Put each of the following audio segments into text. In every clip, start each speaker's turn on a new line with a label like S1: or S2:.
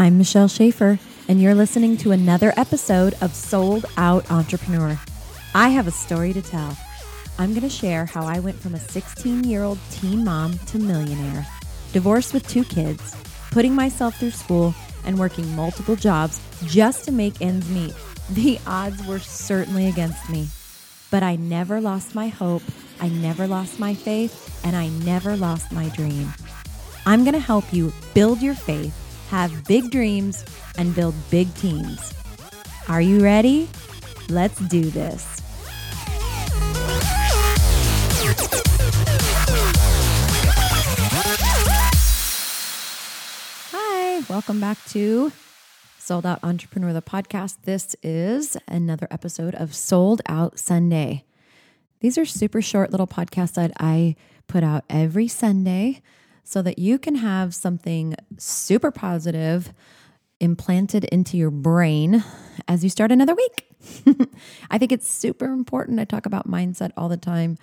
S1: I'm Michelle Schaefer, and you're listening to another episode of Sold Out Entrepreneur. I have a story to tell. I'm going to share how I went from a 16 year old teen mom to millionaire, divorced with two kids, putting myself through school, and working multiple jobs just to make ends meet. The odds were certainly against me, but I never lost my hope, I never lost my faith, and I never lost my dream. I'm going to help you build your faith have big dreams, and build big teams. Are you ready? Let's do this. Hi, welcome back to Sold Out Entrepreneur, the podcast. This is another episode of Sold Out Sunday. These are super short little podcasts that I put out every Sunday so that you can have something super positive implanted into your brain as you start another week. I think it's super important. I talk about mindset all the time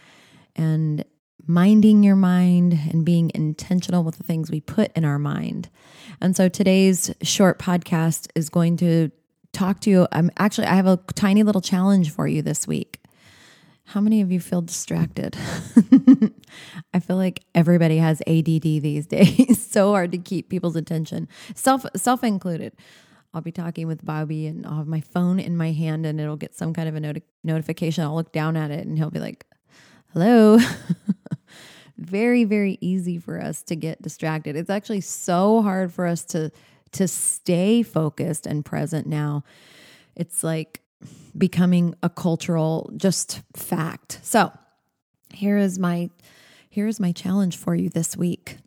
S1: and minding your mind and being intentional with the things we put in our mind. And so today's short podcast is going to talk to you. I'm actually, I have a tiny little challenge for you this week. How many of you feel distracted? I feel like everybody has ADD these days. so hard to keep people's attention, self self included. I'll be talking with Bobby and I'll have my phone in my hand and it'll get some kind of a noti- notification. I'll look down at it and he'll be like, "Hello." very very easy for us to get distracted. It's actually so hard for us to to stay focused and present now. It's like becoming a cultural just fact. So, here is my here is my challenge for you this week.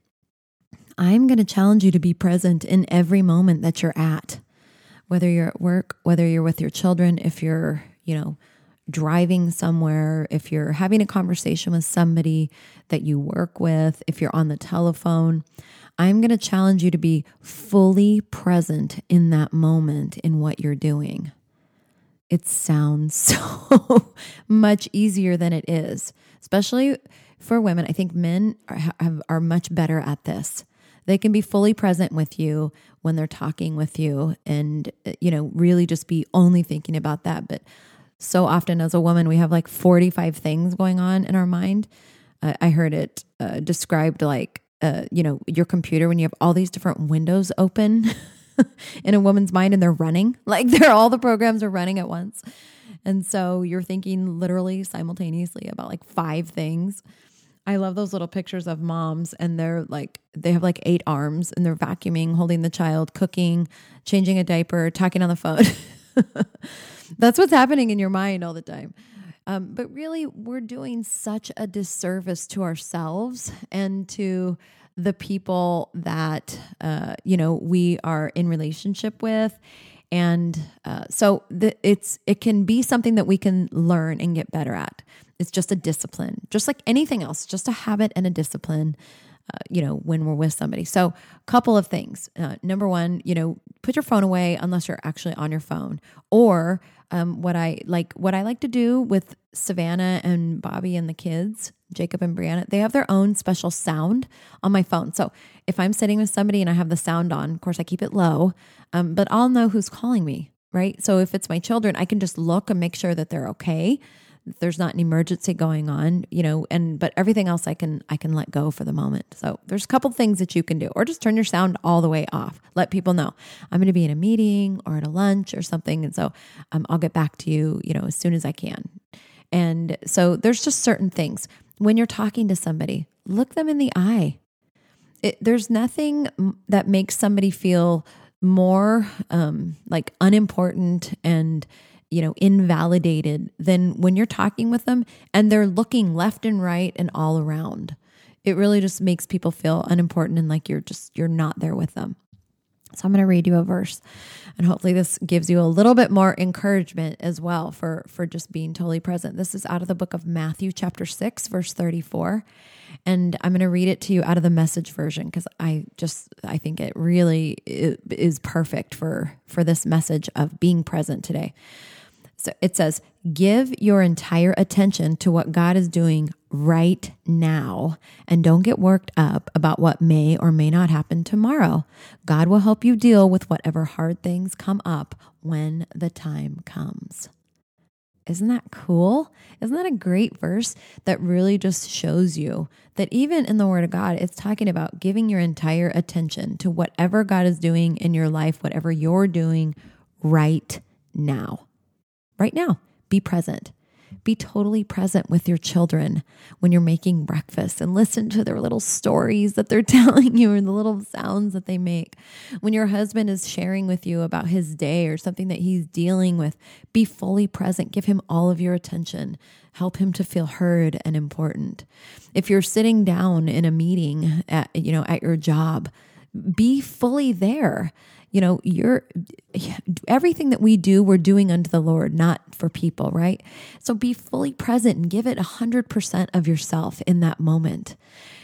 S1: I'm going to challenge you to be present in every moment that you're at. Whether you're at work, whether you're with your children, if you're, you know, driving somewhere, if you're having a conversation with somebody that you work with, if you're on the telephone, I'm going to challenge you to be fully present in that moment in what you're doing it sounds so much easier than it is, especially for women. I think men are, have, are much better at this. They can be fully present with you when they're talking with you and, you know, really just be only thinking about that. But so often as a woman, we have like 45 things going on in our mind. Uh, I heard it uh, described like, uh, you know, your computer when you have all these different windows open. in a woman's mind and they're running. Like they're all the programs are running at once. And so you're thinking literally simultaneously about like five things. I love those little pictures of moms and they're like they have like eight arms and they're vacuuming, holding the child, cooking, changing a diaper, talking on the phone. That's what's happening in your mind all the time. Um, but really, we're doing such a disservice to ourselves and to the people that uh, you know we are in relationship with. And uh, so the, it's it can be something that we can learn and get better at. It's just a discipline just like anything else just a habit and a discipline uh, you know when we're with somebody so a couple of things uh, number one you know put your phone away unless you're actually on your phone or um, what i like what i like to do with savannah and bobby and the kids Jacob and Brianna, they have their own special sound on my phone. So if I'm sitting with somebody and I have the sound on, of course I keep it low, um, but I'll know who's calling me, right? So if it's my children, I can just look and make sure that they're okay. There's not an emergency going on, you know, and but everything else I can I can let go for the moment. So there's a couple things that you can do, or just turn your sound all the way off. Let people know I'm going to be in a meeting or at a lunch or something, and so um, I'll get back to you, you know, as soon as I can. And so there's just certain things when you're talking to somebody, look them in the eye. It, there's nothing that makes somebody feel more um, like unimportant and you know invalidated than when you're talking with them and they're looking left and right and all around. It really just makes people feel unimportant and like you're just you're not there with them. So I'm going to read you a verse and hopefully this gives you a little bit more encouragement as well for for just being totally present. This is out of the book of Matthew chapter 6 verse 34 and I'm going to read it to you out of the message version cuz I just I think it really is perfect for for this message of being present today. So it says, give your entire attention to what God is doing right now and don't get worked up about what may or may not happen tomorrow. God will help you deal with whatever hard things come up when the time comes. Isn't that cool? Isn't that a great verse that really just shows you that even in the Word of God, it's talking about giving your entire attention to whatever God is doing in your life, whatever you're doing right now right now. Be present. Be totally present with your children when you're making breakfast and listen to their little stories that they're telling you and the little sounds that they make. When your husband is sharing with you about his day or something that he's dealing with, be fully present. Give him all of your attention. Help him to feel heard and important. If you're sitting down in a meeting at, you know, at your job, be fully there you know, you're everything that we do, we're doing unto the Lord, not for people, right? So be fully present and give it 100% of yourself in that moment.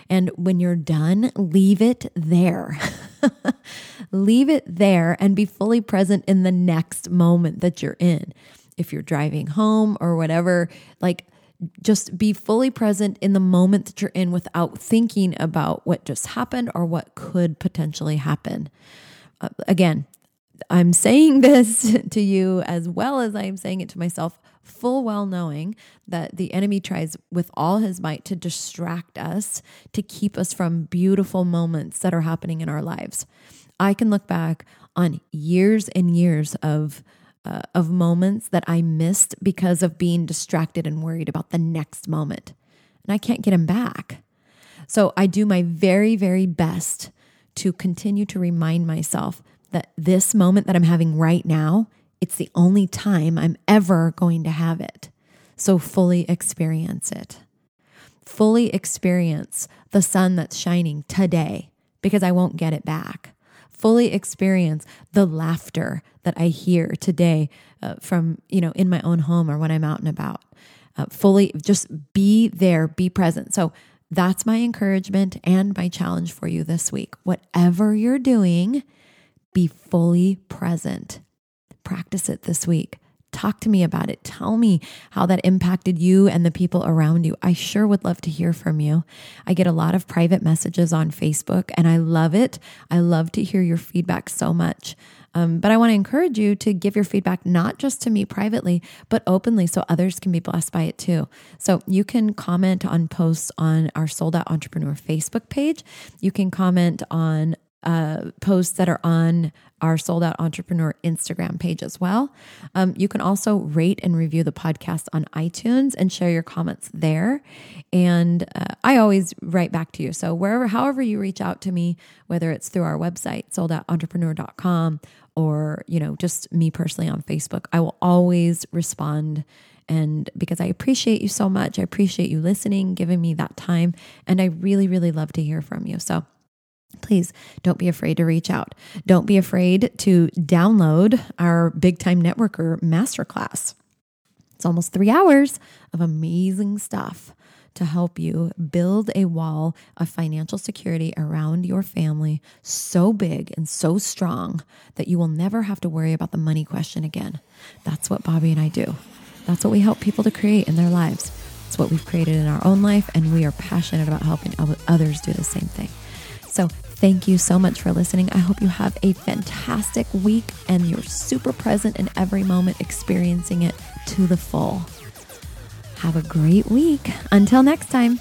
S1: And when you're done, leave it there. leave it there and be fully present in the next moment that you're in. If you're driving home or whatever, like, just be fully present in the moment that you're in without thinking about what just happened or what could potentially happen. Uh, again, I'm saying this to you as well as I am saying it to myself, full well knowing that the enemy tries with all his might to distract us, to keep us from beautiful moments that are happening in our lives. I can look back on years and years of uh, of moments that I missed because of being distracted and worried about the next moment. And I can't get them back. So I do my very, very best to continue to remind myself that this moment that I'm having right now, it's the only time I'm ever going to have it. So fully experience it. Fully experience the sun that's shining today because I won't get it back. Fully experience the laughter that I hear today uh, from, you know, in my own home or when I'm out and about. Uh, fully just be there, be present. So that's my encouragement and my challenge for you this week. Whatever you're doing, be fully present. Practice it this week. Talk to me about it. Tell me how that impacted you and the people around you. I sure would love to hear from you. I get a lot of private messages on Facebook and I love it. I love to hear your feedback so much. Um, but I want to encourage you to give your feedback not just to me privately, but openly so others can be blessed by it too. So you can comment on posts on our Sold Out Entrepreneur Facebook page. You can comment on uh, posts that are on our Sold Out Entrepreneur Instagram page as well. Um, you can also rate and review the podcast on iTunes and share your comments there. And uh, I always write back to you. So wherever, however you reach out to me, whether it's through our website, soldoutentrepreneur.com, or, you know, just me personally on Facebook, I will always respond and because I appreciate you so much. I appreciate you listening, giving me that time. And I really, really love to hear from you. So please don't be afraid to reach out. Don't be afraid to download our Big Time Networker Masterclass. It's almost three hours of amazing stuff to help you build a wall of financial security around your family so big and so strong that you will never have to worry about the money question again. That's what Bobby and I do. That's what we help people to create in their lives. It's what we've created in our own life, and we are passionate about helping others do the same thing. So, thank you so much for listening. I hope you have a fantastic week and you're super present in every moment, experiencing it to the full. Have a great week. Until next time.